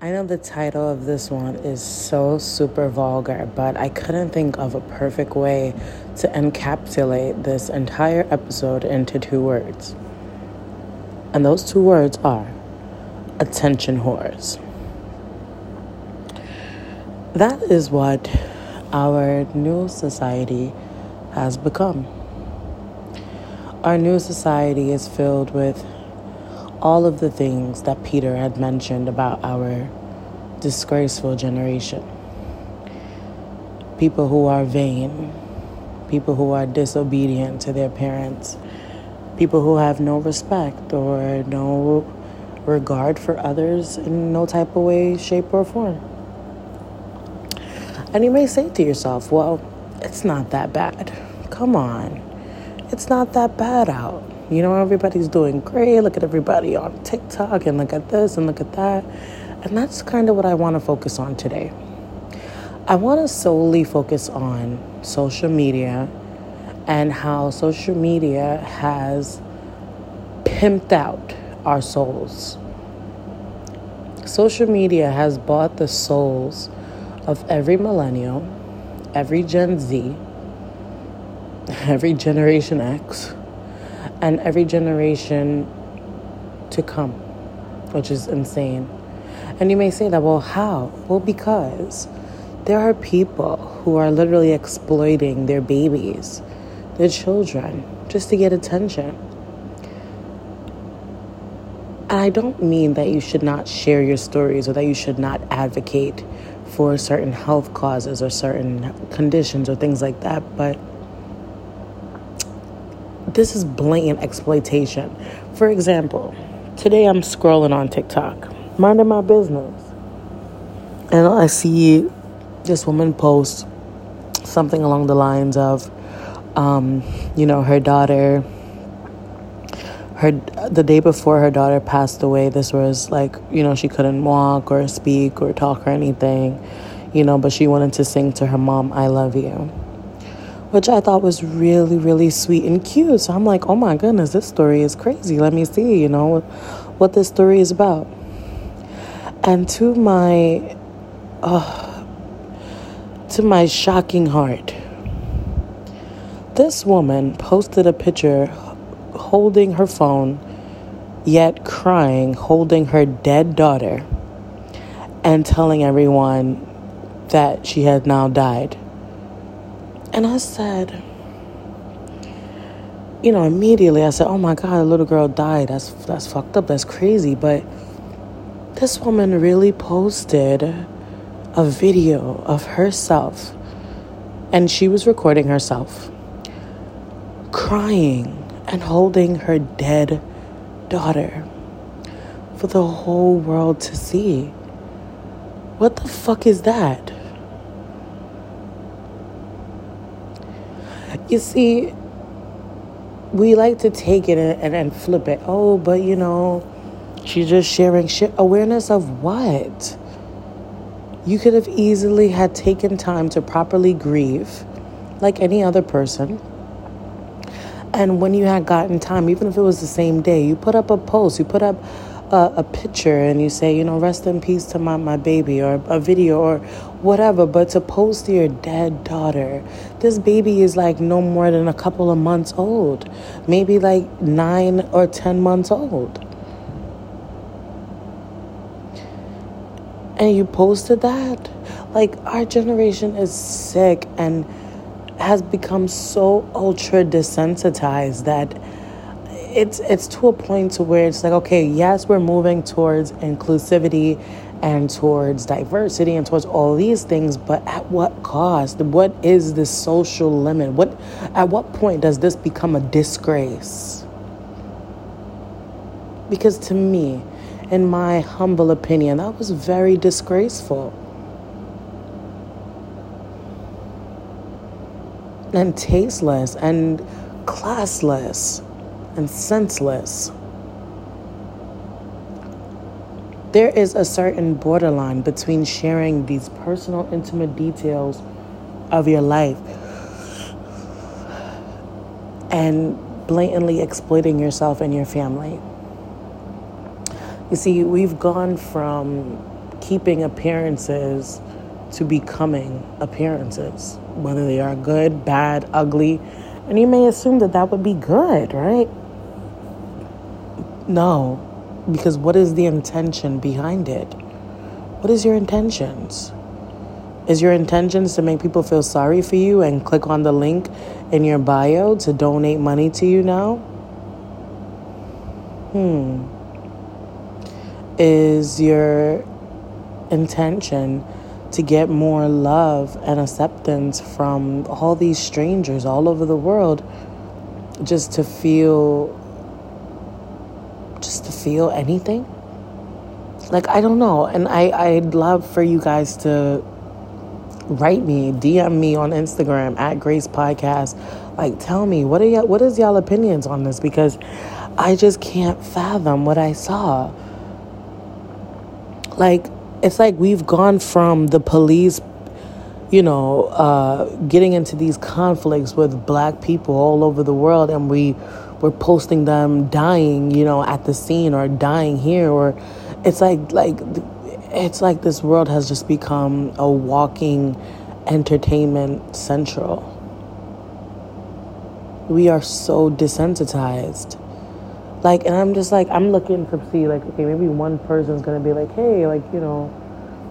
I know the title of this one is so super vulgar, but I couldn't think of a perfect way to encapsulate this entire episode into two words. And those two words are attention whores. That is what our new society has become. Our new society is filled with all of the things that Peter had mentioned about our disgraceful generation. People who are vain, people who are disobedient to their parents, people who have no respect or no regard for others in no type of way, shape, or form. And you may say to yourself, well, it's not that bad. Come on. It's not that bad out. You know, everybody's doing great. Look at everybody on TikTok and look at this and look at that. And that's kind of what I want to focus on today. I want to solely focus on social media and how social media has pimped out our souls. Social media has bought the souls of every millennial, every Gen Z, every Generation X and every generation to come, which is insane. And you may say that, well, how? Well, because there are people who are literally exploiting their babies, their children, just to get attention. And I don't mean that you should not share your stories or that you should not advocate for certain health causes or certain conditions or things like that, but this is blatant exploitation. For example, today I'm scrolling on TikTok, minding my business, and I see this woman post something along the lines of, um, you know, her daughter. Her the day before her daughter passed away, this was like you know she couldn't walk or speak or talk or anything, you know, but she wanted to sing to her mom, "I love you." Which I thought was really, really sweet and cute. So I'm like, oh my goodness, this story is crazy. Let me see, you know, what this story is about. And to my, uh, to my shocking heart, this woman posted a picture holding her phone, yet crying, holding her dead daughter, and telling everyone that she had now died. And I said, you know, immediately I said, "Oh my God, a little girl died. That's that's fucked up. That's crazy." But this woman really posted a video of herself, and she was recording herself crying and holding her dead daughter for the whole world to see. What the fuck is that? You see, we like to take it and, and, flip it. Oh, but you know, she's just sharing shit. Awareness of what? You could have easily had taken time to properly grieve like any other person. And when you had gotten time, even if it was the same day, you put up a post, you put up a, a, picture and you say, you know, rest in peace to my, my baby or a video or whatever, but to post your dead daughter, this baby is like no more than a couple of months old, maybe like nine or 10 months old. And you posted that? Like, our generation is sick and has become so ultra desensitized that it's it's to a point to where it's like okay yes we're moving towards inclusivity and towards diversity and towards all these things but at what cost? What is the social limit? What at what point does this become a disgrace? Because to me in my humble opinion that was very disgraceful. And tasteless and classless and senseless. There is a certain borderline between sharing these personal, intimate details of your life and blatantly exploiting yourself and your family. You see, we've gone from keeping appearances to becoming appearances, whether they are good, bad, ugly. And you may assume that that would be good, right? No, because what is the intention behind it? What is your intentions? Is your intentions to make people feel sorry for you and click on the link in your bio to donate money to you now? Hmm. Is your intention to get more love and acceptance from all these strangers all over the world just to feel feel anything? Like i don't know and i i'd love for you guys to write me dm me on instagram at grace podcast. Like tell me what are y'all what is y'all opinions on this? Because i just can't fathom what i saw. Like it's like we've gone from the police, you know, uh, getting into these conflicts with black people all over the world, and we we're posting them dying, you know, at the scene or dying here, or it's like like it's like this world has just become a walking entertainment central. We are so desensitized. Like and i'm just like i'm looking to see like okay maybe one person's gonna be like hey like you know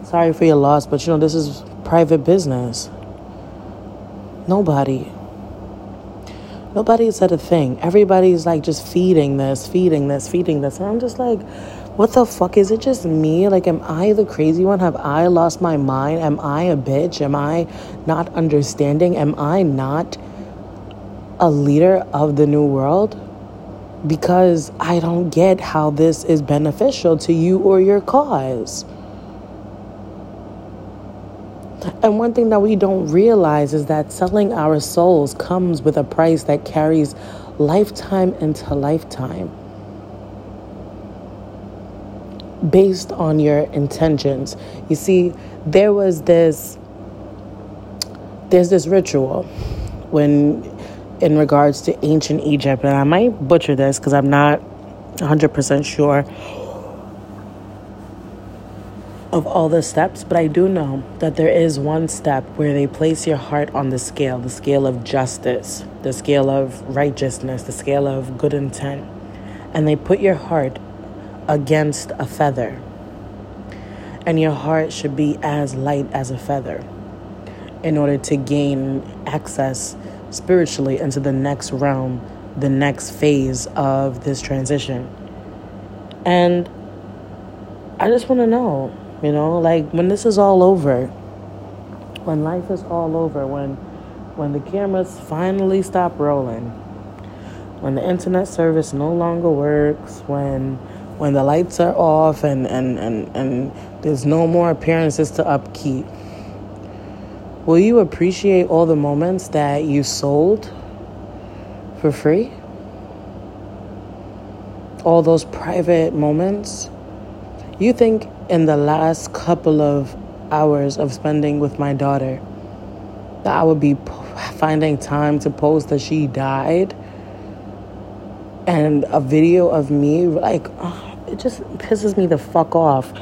sorry for your loss but you know this is private business. Nobody nobody said a thing. Everybody's like just feeding this feeding this feeding this. And i'm just like what the fuck? Is it just me? Like am i the crazy one? Have i lost my mind? Am i a bitch? Am i not understanding? Am i not a leader of the new world? Because I don't get how this is beneficial to you or your cause. And one thing that we don't realize is that selling our souls comes with a price that carries lifetime into lifetime based on your intentions. You see, there was this there's this ritual when in regards to ancient Egypt, and I might butcher this because I'm not 100% sure of all the steps, but I do know that there is one step where they place your heart on the scale the scale of justice, the scale of righteousness, the scale of good intent, and they put your heart against a feather. And your heart should be as light as a feather in order to gain access spiritually into the next realm, the next phase of this transition. And I just want to know, you know, like when this is all over, when life is all over, when when the cameras finally stop rolling, when the internet service no longer works, when when the lights are off and, and, and, and there's no more appearances to upkeep Will you appreciate all the moments that you sold for free? All those private moments? You think in the last couple of hours of spending with my daughter that I would be finding time to post that she died and a video of me like oh, it just pisses me the fuck off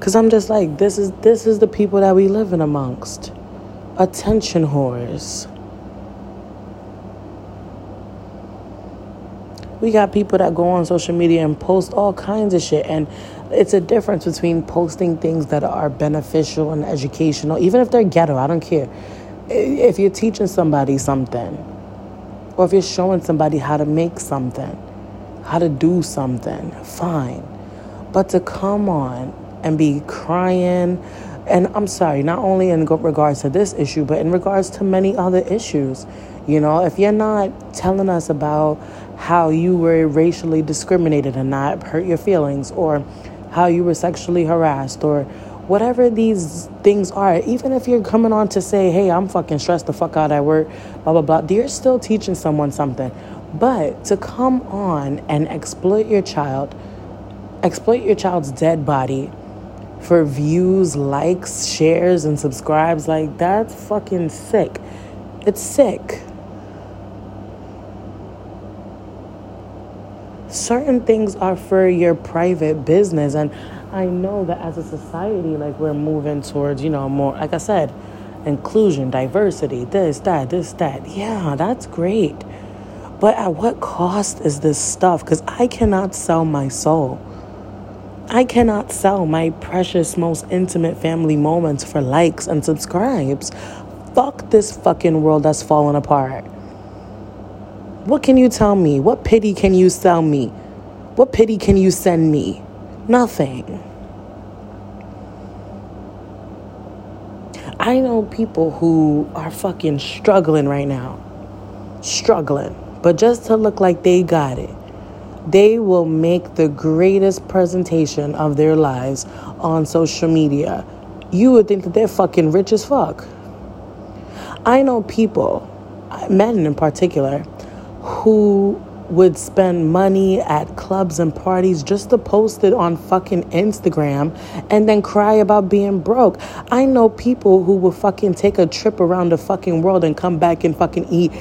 cuz I'm just like this is this is the people that we live in amongst attention whores. We got people that go on social media and post all kinds of shit. And it's a difference between posting things that are beneficial and educational, even if they're ghetto, I don't care. If you're teaching somebody something, or if you're showing somebody how to make something, how to do something, fine. But to come on and be crying, and I'm sorry, not only in regards to this issue, but in regards to many other issues. You know, if you're not telling us about how you were racially discriminated and not hurt your feelings, or how you were sexually harassed, or whatever these things are, even if you're coming on to say, hey, I'm fucking stressed the fuck out at work, blah, blah, blah, you're still teaching someone something. But to come on and exploit your child, exploit your child's dead body for views, likes, shares, and subscribes. Like, that's fucking sick. It's sick. Certain things are for your private business. And I know that as a society, like we're moving towards, you know, more, like I said, inclusion, diversity, this, that, this, that. Yeah, that's great. But at what cost is this stuff? Because I cannot sell my soul. I cannot sell my precious, most intimate family moments for likes and subscribes. Fuck this fucking world that's falling apart. What can you tell me? What pity can you sell me? What pity can you send me? Nothing. I know people who are fucking struggling right now. Struggling. But just to look like they got it, they will make the greatest presentation of their lives on social media. You would think that they're fucking rich as fuck. I know people, men in particular, who would spend money at clubs and parties just to post it on fucking Instagram and then cry about being broke. I know people who will fucking take a trip around the fucking world and come back and fucking eat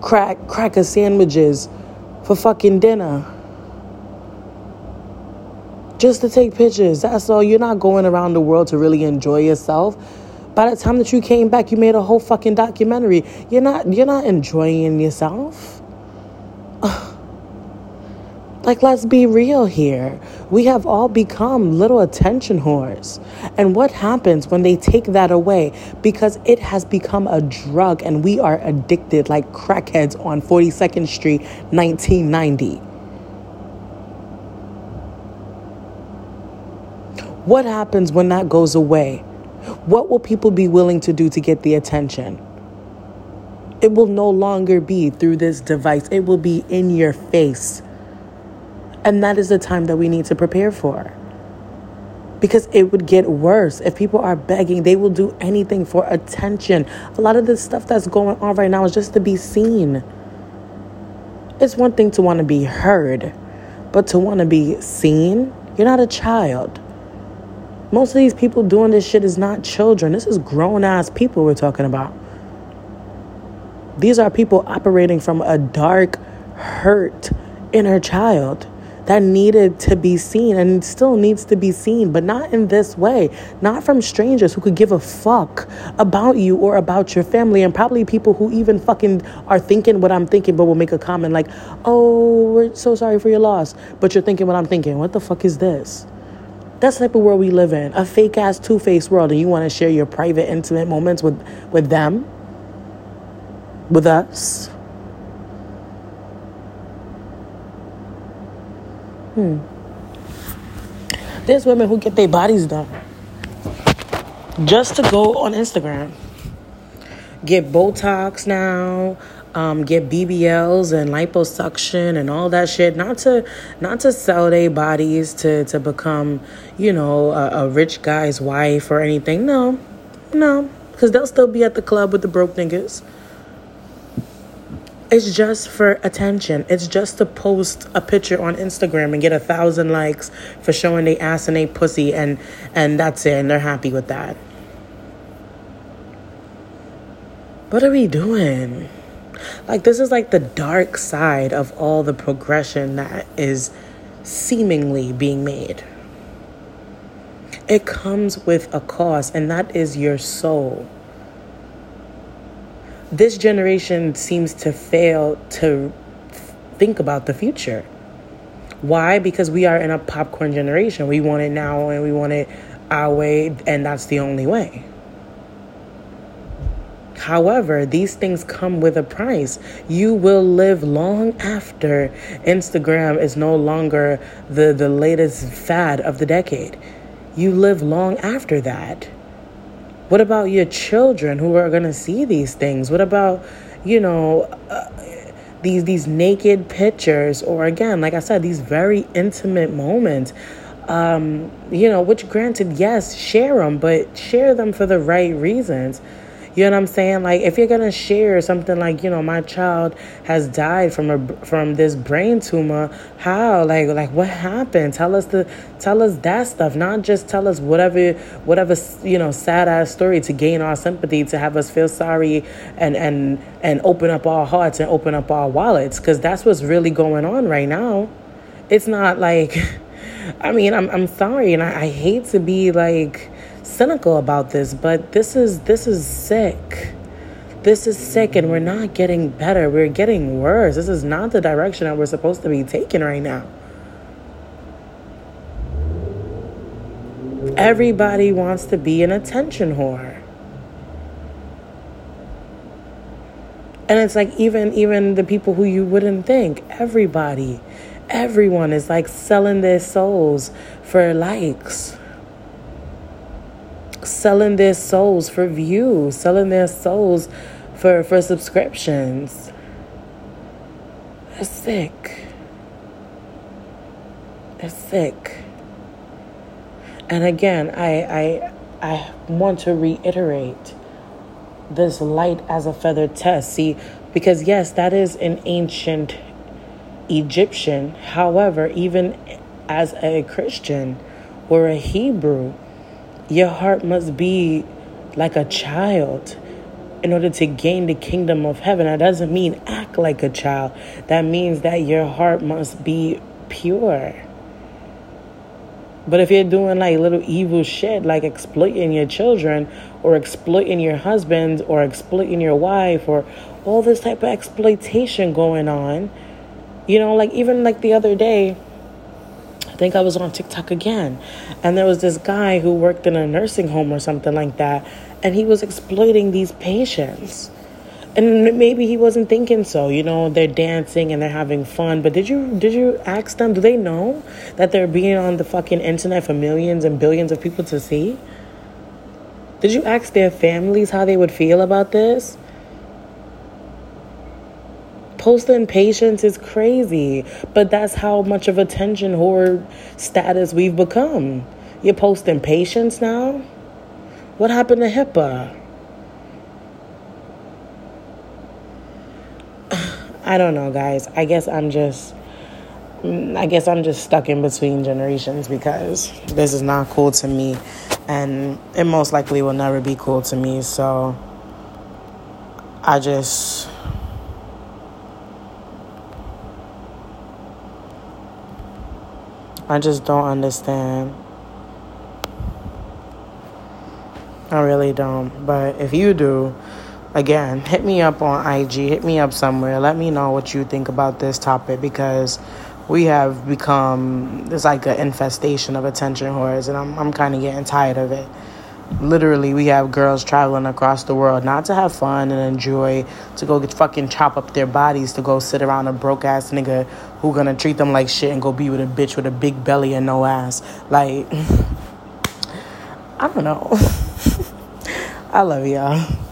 crack cracker sandwiches for fucking dinner. Just to take pictures. That's all. You're not going around the world to really enjoy yourself. By the time that you came back, you made a whole fucking documentary. You're not you're not enjoying yourself. Like, let's be real here. We have all become little attention whores. And what happens when they take that away? Because it has become a drug and we are addicted like crackheads on 42nd Street, 1990. What happens when that goes away? What will people be willing to do to get the attention? It will no longer be through this device, it will be in your face. And that is the time that we need to prepare for. Because it would get worse. If people are begging, they will do anything for attention. A lot of the stuff that's going on right now is just to be seen. It's one thing to want to be heard, but to want to be seen, you're not a child. Most of these people doing this shit is not children. This is grown ass people we're talking about. These are people operating from a dark, hurt inner child that needed to be seen and still needs to be seen, but not in this way. Not from strangers who could give a fuck about you or about your family, and probably people who even fucking are thinking what I'm thinking, but will make a comment like, oh, we're so sorry for your loss. But you're thinking what I'm thinking. What the fuck is this? That's the type of world we live in. A fake ass two faced world, and you want to share your private, intimate moments with, with them? With us? Hmm. There's women who get their bodies done just to go on Instagram. Get Botox now, um, get BBLs and liposuction and all that shit. Not to not to sell their bodies to to become, you know, a, a rich guy's wife or anything. No, no, because they'll still be at the club with the broke niggas. It's just for attention. It's just to post a picture on Instagram and get a thousand likes for showing they ass and they pussy and and that's it and they're happy with that. What are we doing? Like this is like the dark side of all the progression that is seemingly being made. It comes with a cost and that is your soul this generation seems to fail to think about the future. Why? Because we are in a popcorn generation. We want it now and we want it our way, and that's the only way. However, these things come with a price. You will live long after Instagram is no longer the, the latest fad of the decade. You live long after that. What about your children who are going to see these things? What about, you know, uh, these these naked pictures or again, like I said, these very intimate moments? Um, you know, which granted, yes, share them, but share them for the right reasons. You know what I'm saying? Like if you're gonna share something like, you know, my child has died from a from this brain tumor, how? Like like what happened? Tell us the tell us that stuff, not just tell us whatever whatever you know sad ass story to gain our sympathy, to have us feel sorry and and and open up our hearts and open up our wallets, because that's what's really going on right now. It's not like I mean, I'm I'm sorry, and I, I hate to be like cynical about this, but this is this is sick. This is sick, and we're not getting better. We're getting worse. This is not the direction that we're supposed to be taking right now. Everybody wants to be an attention whore. And it's like even even the people who you wouldn't think, everybody, everyone is like selling their souls for likes. Selling their souls for views, selling their souls for for subscriptions. It's sick. It's sick. And again, I I I want to reiterate this light as a feather test. See, because yes, that is an ancient Egyptian. However, even as a Christian or a Hebrew, your heart must be like a child in order to gain the kingdom of heaven. That doesn't mean act like a child, that means that your heart must be pure. But if you're doing like little evil shit, like exploiting your children or exploiting your husband or exploiting your wife or all this type of exploitation going on, you know, like even like the other day, think I was on TikTok again, and there was this guy who worked in a nursing home or something like that, and he was exploiting these patients. And maybe he wasn't thinking so you know they're dancing and they're having fun. But did you did you ask them do they know that they're being on the fucking internet for millions and billions of people to see? Did you ask their families how they would feel about this posting patients is crazy but that's how much of attention whore status we've become you're posting patients now what happened to HIPAA I don't know, guys. I guess I'm just I guess I'm just stuck in between generations because this is not cool to me and it most likely will never be cool to me. So I just I just don't understand. I really don't. But if you do, again, hit me up on IG, hit me up somewhere. Let me know what you think about this topic because we have become it's like an infestation of attention whores, and I'm I'm kind of getting tired of it. Literally, we have girls traveling across the world not to have fun and enjoy, to go get fucking chop up their bodies, to go sit around a broke ass nigga who gonna treat them like shit and go be with a bitch with a big belly and no ass. Like, I don't know. I love y'all.